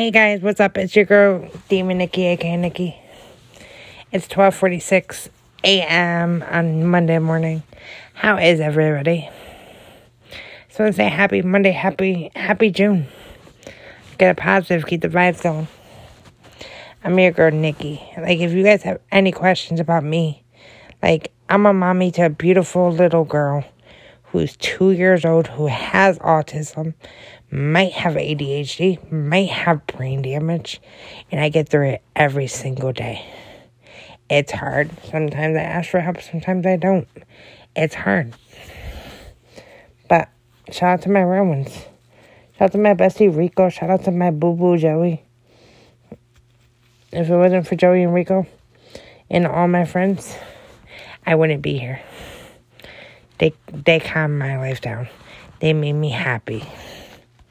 Hey guys, what's up? It's your girl Demon Nikki, aka Nikki. It's twelve forty six a.m. on Monday morning. How is everybody? So I say happy Monday, happy happy June. Get a positive, keep the vibes going. I'm your girl Nikki. Like if you guys have any questions about me, like I'm a mommy to a beautiful little girl who's two years old who has autism, might have ADHD, might have brain damage, and I get through it every single day. It's hard. Sometimes I ask for help, sometimes I don't. It's hard. But shout out to my real ones. Shout out to my bestie Rico. Shout out to my boo boo Joey. If it wasn't for Joey and Rico and all my friends, I wouldn't be here. They they calmed my life down. They made me happy.